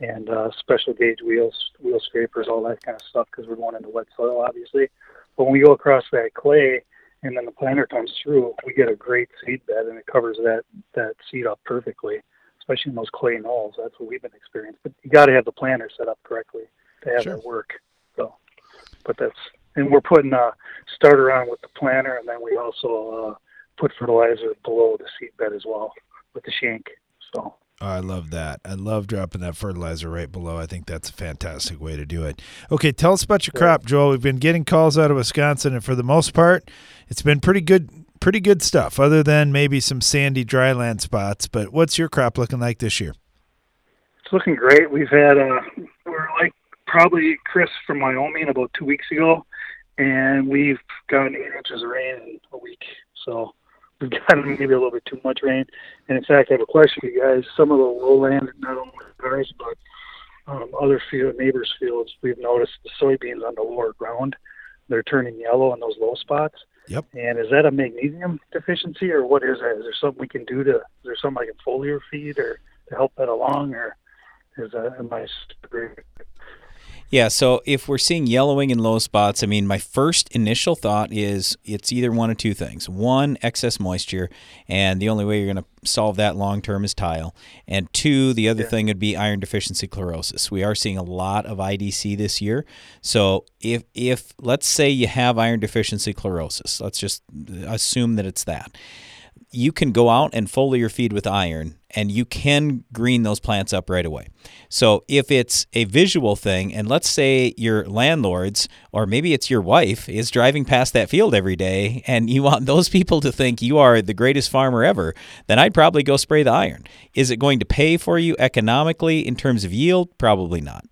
and uh, special gauge wheels, wheel scrapers, all that kind of stuff because we're going into wet soil obviously. But when we go across that clay, and then the planter comes through, we get a great seed bed and it covers that that seed up perfectly, especially in those clay knolls. That's what we've been experiencing. But you got to have the planter set up correctly to have Sure. that work. So, but that's and we're putting a starter on with the planter, and then we also uh, put fertilizer below the seed bed as well with the shank. So. Oh, I love that. I love dropping that fertilizer right below. I think that's a fantastic way to do it. Okay, tell us about your crop, Joel. We've been getting calls out of Wisconsin, and for the most part, it's been pretty good, pretty good stuff. Other than maybe some sandy dryland spots, but what's your crop looking like this year? It's looking great. We've had uh we're like probably Chris from Wyoming about two weeks ago, and we've gotten eight inches of rain in a week. So we've gotten maybe a little bit too much rain. And in fact, I have a question for you guys. Some of the lowland, not only ours, but um, other field neighbors' fields, we've noticed the soybeans on the lower ground, they're turning yellow in those low spots. Yep. And is that a magnesium deficiency, or what is that? Is there something we can do to? Is there something like a foliar feed, or to help that along, or is that am I? Yeah, so if we're seeing yellowing and low spots, I mean, my first initial thought is it's either one of two things. One, excess moisture, and the only way you're going to solve that long term is tile. And two, the other thing would be iron deficiency chlorosis. We are seeing a lot of IDC this year. So if if let's say you have iron deficiency chlorosis, let's just assume that it's that you can go out and foliar feed with iron and you can green those plants up right away. So if it's a visual thing, and let's say your landlords or maybe it's your wife is driving past that field every day and you want those people to think you are the greatest farmer ever, then I'd probably go spray the iron. Is it going to pay for you economically in terms of yield? Probably not.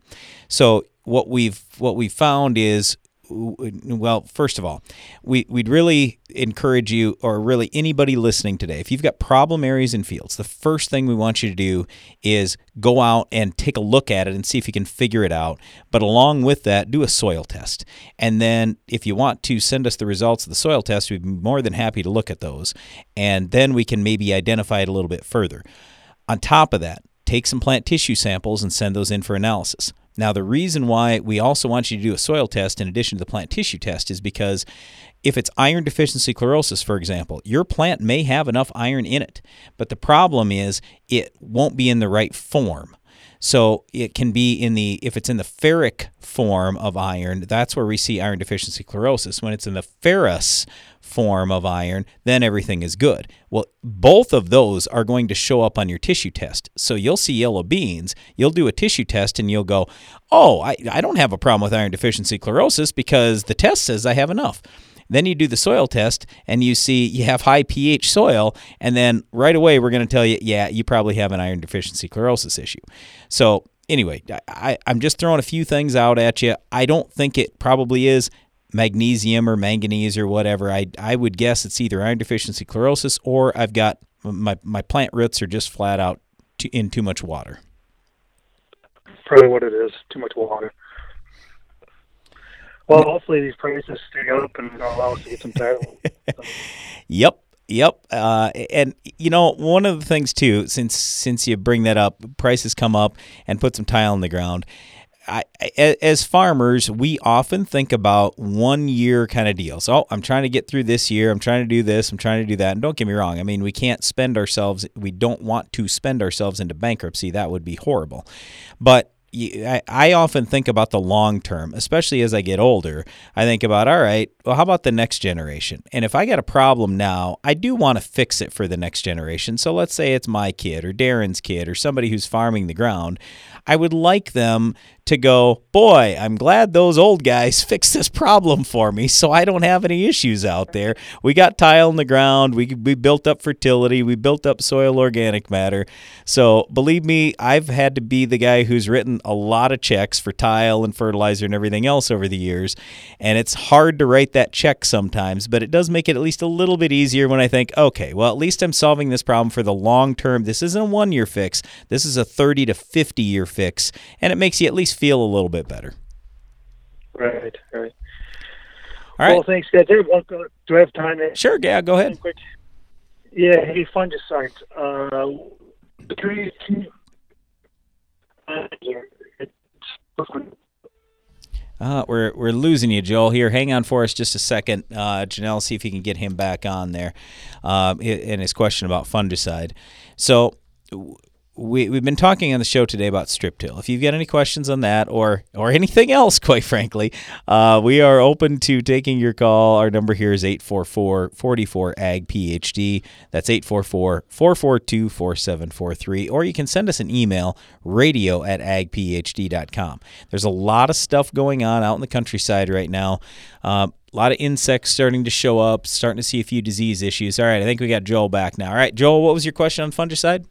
So what we've what we found is well, first of all, we, we'd really encourage you, or really anybody listening today, if you've got problem areas in fields, the first thing we want you to do is go out and take a look at it and see if you can figure it out. But along with that, do a soil test. And then if you want to send us the results of the soil test, we'd be more than happy to look at those. And then we can maybe identify it a little bit further. On top of that, take some plant tissue samples and send those in for analysis. Now, the reason why we also want you to do a soil test in addition to the plant tissue test is because if it's iron deficiency chlorosis, for example, your plant may have enough iron in it, but the problem is it won't be in the right form. So it can be in the if it's in the ferric form of iron, that's where we see iron deficiency chlorosis. When it's in the ferrous form of iron, then everything is good. Well, both of those are going to show up on your tissue test. So you'll see yellow beans, you'll do a tissue test and you'll go, "Oh, I I don't have a problem with iron deficiency chlorosis because the test says I have enough." Then you do the soil test and you see you have high pH soil, and then right away we're going to tell you, yeah, you probably have an iron deficiency chlorosis issue. So, anyway, I, I'm just throwing a few things out at you. I don't think it probably is magnesium or manganese or whatever. I, I would guess it's either iron deficiency chlorosis or I've got my, my plant roots are just flat out too, in too much water. Probably what it is, too much water. Well, hopefully these prices stay up and allow us to get some tile. yep. Yep, uh, and you know one of the things too, since since you bring that up, prices come up and put some tile in the ground. I, as farmers, we often think about one year kind of deals. Oh, I'm trying to get through this year. I'm trying to do this. I'm trying to do that. And don't get me wrong. I mean, we can't spend ourselves. We don't want to spend ourselves into bankruptcy. That would be horrible. But I often think about the long term, especially as I get older. I think about, all right, well, how about the next generation? And if I got a problem now, I do want to fix it for the next generation. So let's say it's my kid or Darren's kid or somebody who's farming the ground. I would like them to go, boy, I'm glad those old guys fixed this problem for me so I don't have any issues out there. We got tile in the ground, we, we built up fertility, we built up soil organic matter. So believe me, I've had to be the guy who's written a lot of checks for tile and fertilizer and everything else over the years. And it's hard to write that check sometimes, but it does make it at least a little bit easier when I think, okay, well, at least I'm solving this problem for the long term. This isn't a one year fix, this is a 30 to 50 year fix. And it makes you at least feel a little bit better. Right, right. All right. Well, thanks, guys. Do I have time? To sure, yeah, go ahead. Quick. Yeah, hey, fungicides. Uh, you, uh, we're we're losing you, Joel. Here, hang on for us just a second, uh, Janelle. See if you can get him back on there, uh, in his question about fungicide. So, we, we've been talking on the show today about strip till. If you've got any questions on that or or anything else, quite frankly, uh, we are open to taking your call. Our number here is 844-44-AG-PHD. That's 844-442-4743. Or you can send us an email, radio at agphd.com. There's a lot of stuff going on out in the countryside right now. Uh, a lot of insects starting to show up, starting to see a few disease issues. All right, I think we got Joel back now. All right, Joel, what was your question on fungicide?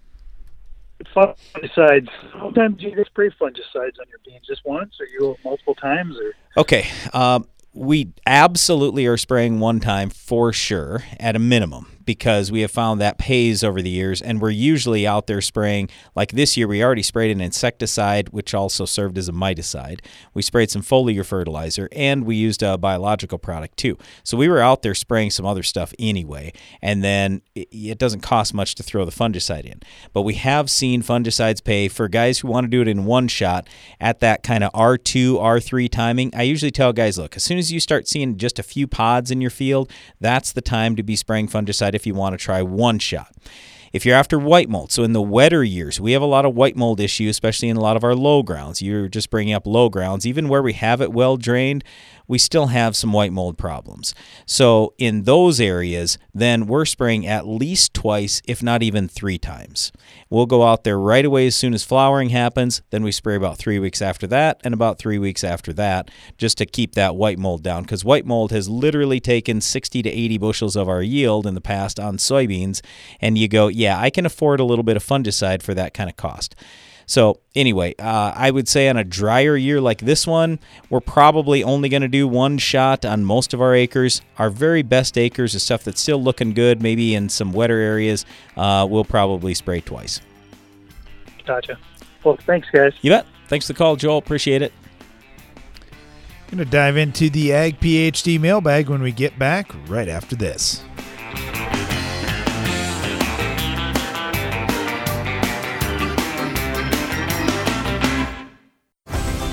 Fungicides. How many times do you spray fungicides on your beans? Just once, or you multiple times, or? Okay, um, we absolutely are spraying one time for sure at a minimum because we have found that pays over the years, and we're usually out there spraying. Like this year, we already sprayed an insecticide, which also served as a miticide. We sprayed some foliar fertilizer, and we used a biological product too. So we were out there spraying some other stuff anyway, and then it, doesn't cost much to throw the fungicide in. But we have seen fungicides pay for guys who want to do it in one shot at that kind of R2, R3 timing. I usually tell guys, look, as soon as you start seeing just a few pods in your field, that's the time to be spraying fungicide if you want to try one shot. If you're after white mold, so in the wetter years, we have a lot of white mold issue, especially in a lot of our low grounds. You're just bringing up low grounds. Even where we have it well drained, we still have some white mold problems. So in those areas, then we're spraying at least twice, if not even three times. We'll go out there right away as soon as flowering happens. Then we spray about three weeks after that and about three weeks after that just to keep that white mold down. Because white mold has literally taken 60 to 80 bushels of our yield in the past on soybeans. And you go, yeah, I can afford a little bit of fungicide for that kind of cost. So, anyway, uh, I would say on a drier year like this one, we're probably only going to do one shot on most of our acres. Our very best acres, is stuff that's still looking good, maybe in some wetter areas, uh, we'll probably spray twice. Gotcha. Well, thanks, guys. You bet. Thanks for the call, Joel. Appreciate it. Going to dive into the Ag PhD mailbag when we get back right after this.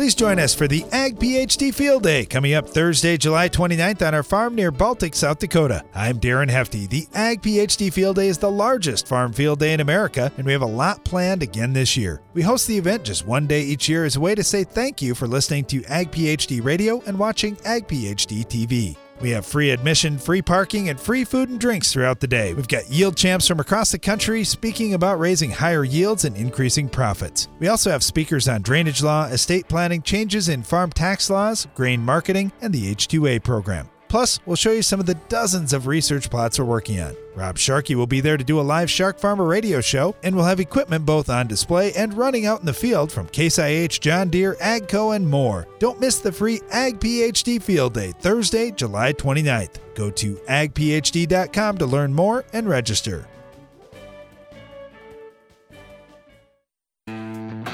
Please join us for the Ag PhD Field Day coming up Thursday, July 29th on our farm near Baltic, South Dakota. I'm Darren Hefty. The Ag PhD Field Day is the largest farm field day in America, and we have a lot planned again this year. We host the event just one day each year as a way to say thank you for listening to Ag PhD Radio and watching Ag PhD TV. We have free admission, free parking, and free food and drinks throughout the day. We've got yield champs from across the country speaking about raising higher yields and increasing profits. We also have speakers on drainage law, estate planning, changes in farm tax laws, grain marketing, and the H2A program. Plus, we'll show you some of the dozens of research plots we're working on. Rob Sharkey will be there to do a live Shark Farmer radio show, and we'll have equipment both on display and running out in the field from Case IH, John Deere, AGCO, and more. Don't miss the free Ag PhD Field Day, Thursday, July 29th. Go to agphd.com to learn more and register.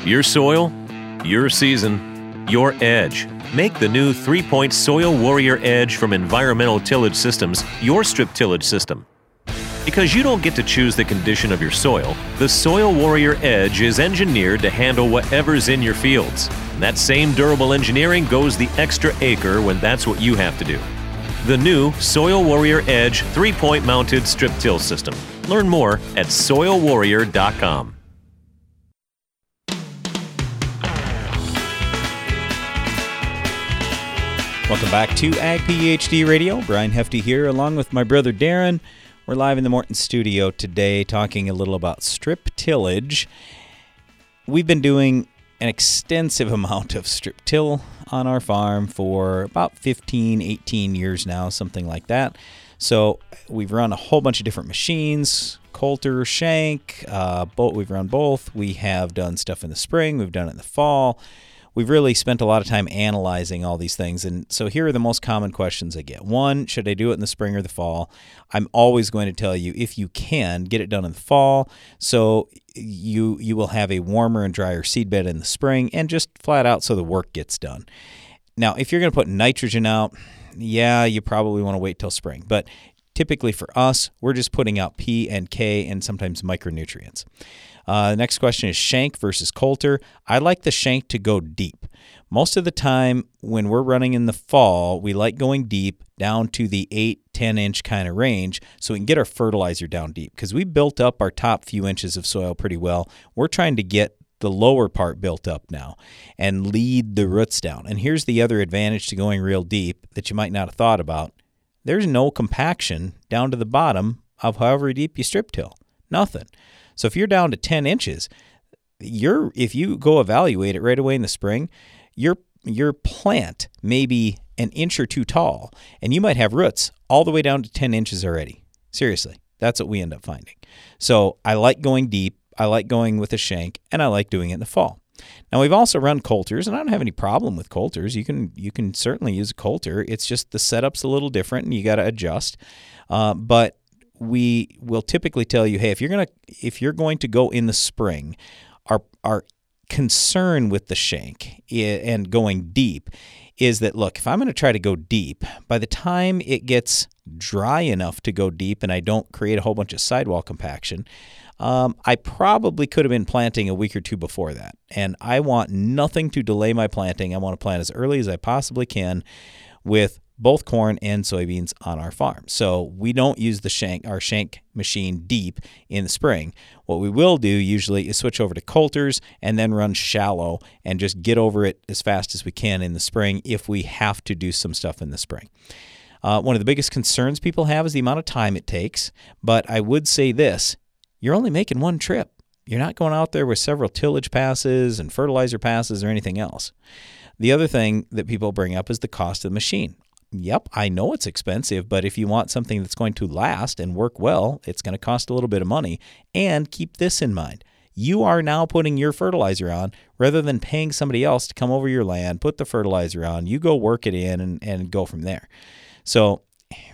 Your soil, your season, your edge. Make the new three point Soil Warrior Edge from Environmental Tillage Systems your strip tillage system. Because you don't get to choose the condition of your soil, the Soil Warrior Edge is engineered to handle whatever's in your fields. And that same durable engineering goes the extra acre when that's what you have to do. The new Soil Warrior Edge three point mounted strip till system. Learn more at soilwarrior.com. Welcome back to Ag PhD Radio. Brian Hefty here, along with my brother Darren. We're live in the Morton studio today talking a little about strip tillage. We've been doing an extensive amount of strip till on our farm for about 15, 18 years now, something like that. So we've run a whole bunch of different machines, Coulter, Shank, uh, both, we've run both. We have done stuff in the spring, we've done it in the fall. We've really spent a lot of time analyzing all these things. And so here are the most common questions I get. One, should I do it in the spring or the fall? I'm always going to tell you if you can, get it done in the fall. So you you will have a warmer and drier seedbed in the spring and just flat out so the work gets done. Now, if you're going to put nitrogen out, yeah, you probably want to wait till spring. But typically for us, we're just putting out P and K and sometimes micronutrients. Uh, the next question is shank versus coulter. I like the shank to go deep. Most of the time, when we're running in the fall, we like going deep down to the 8, 10 inch kind of range so we can get our fertilizer down deep because we built up our top few inches of soil pretty well. We're trying to get the lower part built up now and lead the roots down. And here's the other advantage to going real deep that you might not have thought about there's no compaction down to the bottom of however deep you strip till. Nothing. So if you're down to 10 inches, you're if you go evaluate it right away in the spring, your your plant may be an inch or two tall, and you might have roots all the way down to 10 inches already. Seriously, that's what we end up finding. So I like going deep. I like going with a shank, and I like doing it in the fall. Now we've also run coulters, and I don't have any problem with coulters. You can you can certainly use a coulter. It's just the setup's a little different, and you got to adjust. Uh, but we will typically tell you, hey, if you're gonna if you're going to go in the spring, our our concern with the shank and going deep is that look, if I'm going to try to go deep, by the time it gets dry enough to go deep and I don't create a whole bunch of sidewall compaction, um, I probably could have been planting a week or two before that. And I want nothing to delay my planting. I want to plant as early as I possibly can with both corn and soybeans on our farm. So we don't use the shank our shank machine deep in the spring. What we will do usually is switch over to coulters and then run shallow and just get over it as fast as we can in the spring if we have to do some stuff in the spring. Uh, one of the biggest concerns people have is the amount of time it takes. But I would say this you're only making one trip. You're not going out there with several tillage passes and fertilizer passes or anything else. The other thing that people bring up is the cost of the machine yep, I know it's expensive, but if you want something that's going to last and work well, it's going to cost a little bit of money. And keep this in mind. You are now putting your fertilizer on rather than paying somebody else to come over your land, put the fertilizer on, you go work it in and, and go from there. So,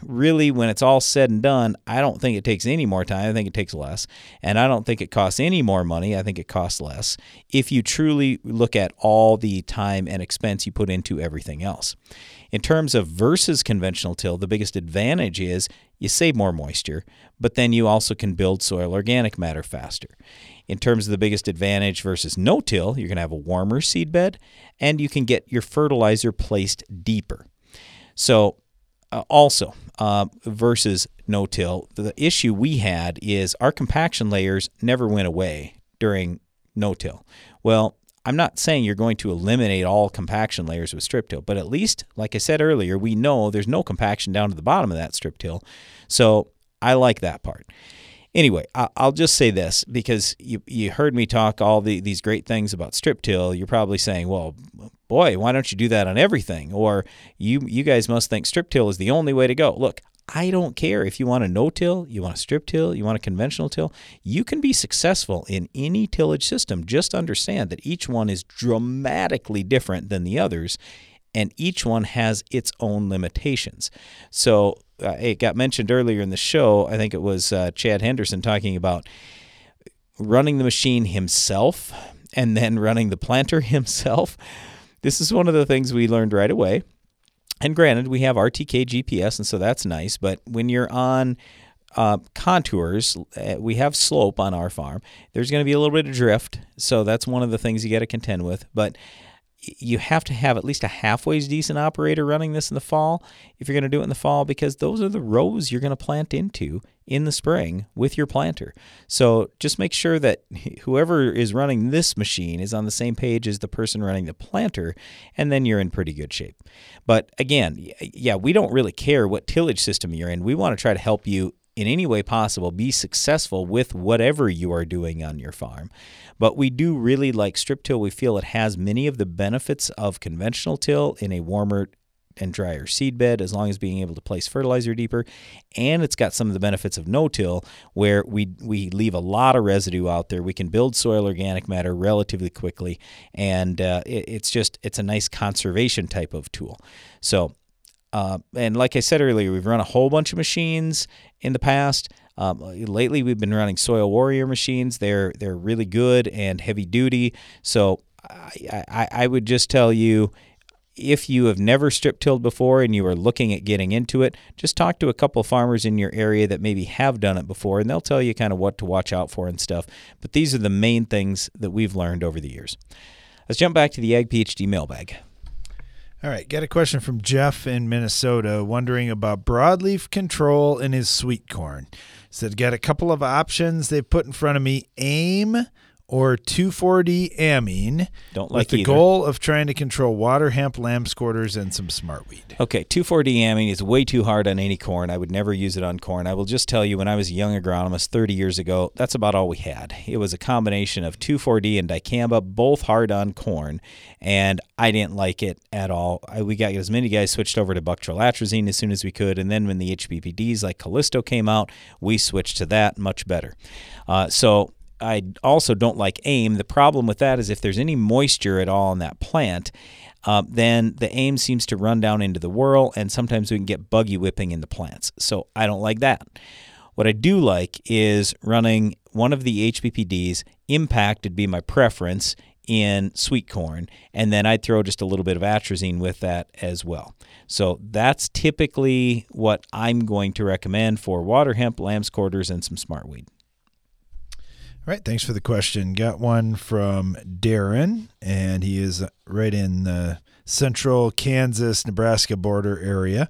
really, when it's all said and done, I don't think it takes any more time. I think it takes less. And I don't think it costs any more money. I think it costs less if you truly look at all the time and expense you put into everything else. In terms of versus conventional till, the biggest advantage is you save more moisture, but then you also can build soil organic matter faster. In terms of the biggest advantage versus no till, you're going to have a warmer seed bed and you can get your fertilizer placed deeper. So, uh, also, uh, versus no till, the issue we had is our compaction layers never went away during no till. Well, I'm not saying you're going to eliminate all compaction layers with strip till, but at least, like I said earlier, we know there's no compaction down to the bottom of that strip till. So I like that part. Anyway, I'll just say this because you, you heard me talk all the, these great things about strip till. You're probably saying, well, boy, why don't you do that on everything? Or you, you guys must think strip till is the only way to go. Look, I don't care if you want a no till, you want a strip till, you want a conventional till. You can be successful in any tillage system. Just understand that each one is dramatically different than the others, and each one has its own limitations. So it got mentioned earlier in the show. I think it was uh, Chad Henderson talking about running the machine himself and then running the planter himself. This is one of the things we learned right away. And granted, we have RTK GPS, and so that's nice. But when you're on uh, contours, uh, we have slope on our farm. There's going to be a little bit of drift, so that's one of the things you got to contend with. But you have to have at least a halfway decent operator running this in the fall if you're going to do it in the fall because those are the rows you're going to plant into in the spring with your planter. So just make sure that whoever is running this machine is on the same page as the person running the planter, and then you're in pretty good shape. But again, yeah, we don't really care what tillage system you're in. We want to try to help you in any way possible be successful with whatever you are doing on your farm. But we do really like strip till. We feel it has many of the benefits of conventional till in a warmer and drier seed bed as long as being able to place fertilizer deeper and it's got some of the benefits of no-till where we we leave a lot of residue out there we can build soil organic matter relatively quickly and uh, it, it's just it's a nice conservation type of tool so uh, and like I said earlier, we've run a whole bunch of machines in the past. Um, lately, we've been running Soil Warrior machines. They're they're really good and heavy duty. So I, I, I would just tell you, if you have never strip tilled before and you are looking at getting into it, just talk to a couple farmers in your area that maybe have done it before, and they'll tell you kind of what to watch out for and stuff. But these are the main things that we've learned over the years. Let's jump back to the Ag PhD mailbag. All right, got a question from Jeff in Minnesota wondering about broadleaf control in his sweet corn. Said, got a couple of options they put in front of me AIM or 2,4-D amine. Don't with like the either. goal of trying to control water hemp, lamb's quarters, and some smartweed. Okay, 2,4-D amine is way too hard on any corn. I would never use it on corn. I will just tell you, when I was a young agronomist 30 years ago, that's about all we had. It was a combination of 2,4-D and dicamba, both hard on corn, and I didn't like it at all. I, we got as many guys switched over to Buctril atrazine as soon as we could, and then when the HPPDs like Callisto came out, we switched to that much better. Uh, so I also don't like AIM. The problem with that is if there's any moisture at all in that plant, uh, then the AIM seems to run down into the whorl, and sometimes we can get buggy whipping in the plants. So I don't like that. What I do like is running one of the HPPDs. Impact would be my preference in sweet corn, and then I'd throw just a little bit of atrazine with that as well. So that's typically what I'm going to recommend for water hemp, lamb's quarters, and some smartweed. All right, thanks for the question. Got one from Darren, and he is right in the central Kansas Nebraska border area.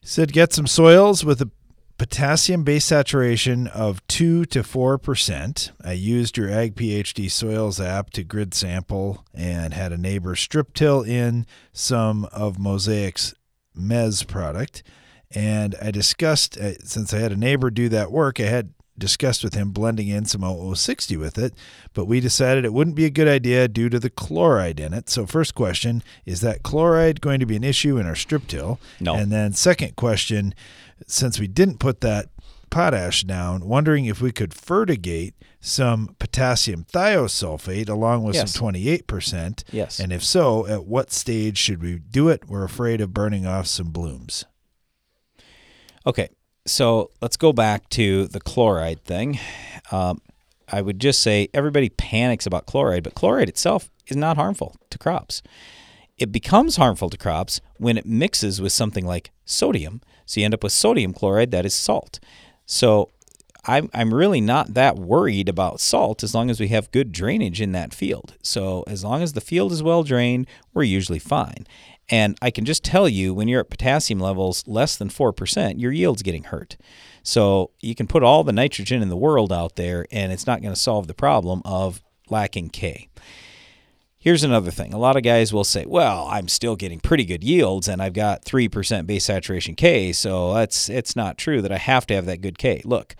He said, Get some soils with a potassium base saturation of 2 to 4%. I used your Ag PhD Soils app to grid sample and had a neighbor strip till in some of Mosaic's Mez product. And I discussed, uh, since I had a neighbor do that work, I had discussed with him blending in some 0060 with it, but we decided it wouldn't be a good idea due to the chloride in it. So, first question is that chloride going to be an issue in our strip till? No. And then, second question, since we didn't put that potash down, wondering if we could fertigate some potassium thiosulfate along with Yes. some 28%. Yes. And if so, at what stage should we do it? We're afraid of burning off some blooms. Okay, so let's go back to the chloride thing. Um, I would just say everybody panics about chloride, but chloride itself is not harmful to crops. It becomes harmful to crops when it mixes with something like sodium. So you end up with sodium chloride that is salt. So I'm, I'm really not that worried about salt as long as we have good drainage in that field. So as long as the field is well drained, we're usually fine. And I can just tell you when you're at potassium levels less than 4%, your yield's getting hurt. So you can put all the nitrogen in the world out there and it's not going to solve the problem of lacking K. Here's another thing. A lot of guys will say, "Well, I'm still getting pretty good yields and I've got 3% base saturation K, so that's it's not true that I have to have that good K." Look,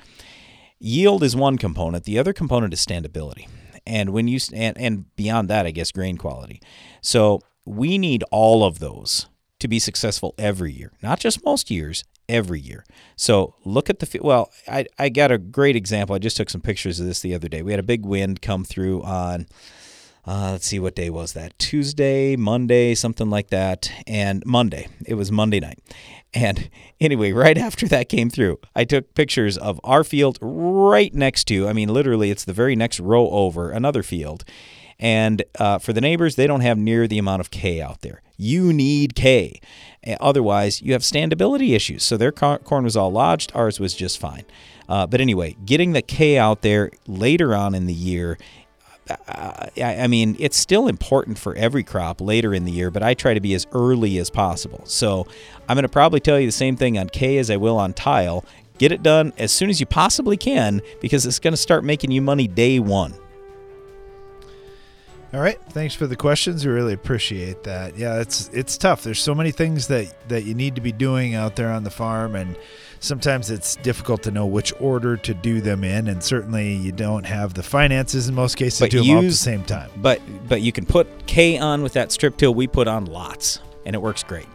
yield is one component. The other component is standability. And when you and, and beyond that, I guess grain quality. So, we need all of those to be successful every year, not just most years, every year. So look at the well. I I got a great example. I just took some pictures of this the other day. We had a big wind come through on. Uh, let's see what day was that tuesday monday something like that and monday it was monday night and anyway right after that came through i took pictures of our field right next to i mean literally it's the very next row over another field and uh, for the neighbors, they don't have near the amount of K out there. You need K. Otherwise, you have standability issues. So their corn was all lodged, ours was just fine. Uh, but anyway, getting the K out there later on in the year, uh, I I mean, it's still important for every crop later in the year, but I try to be as early as possible. So I'm going to probably tell you the same thing on K as I will on tile. Get it done as soon as you possibly can because it's going to start making you money day one. All right, thanks for the questions. We really appreciate that. Yeah, it's it's tough. There's so many things that that you need to be doing out there on the farm, and sometimes it's difficult to know which order to do them in, and certainly you don't have the finances in most cases to do them all at the same time. But but you can put K on with that strip till. We put on lots, and it works great.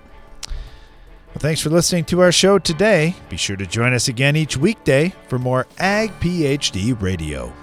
Well, thanks for listening to our show today. Be sure to join us again each weekday for more Ag PhD Radio.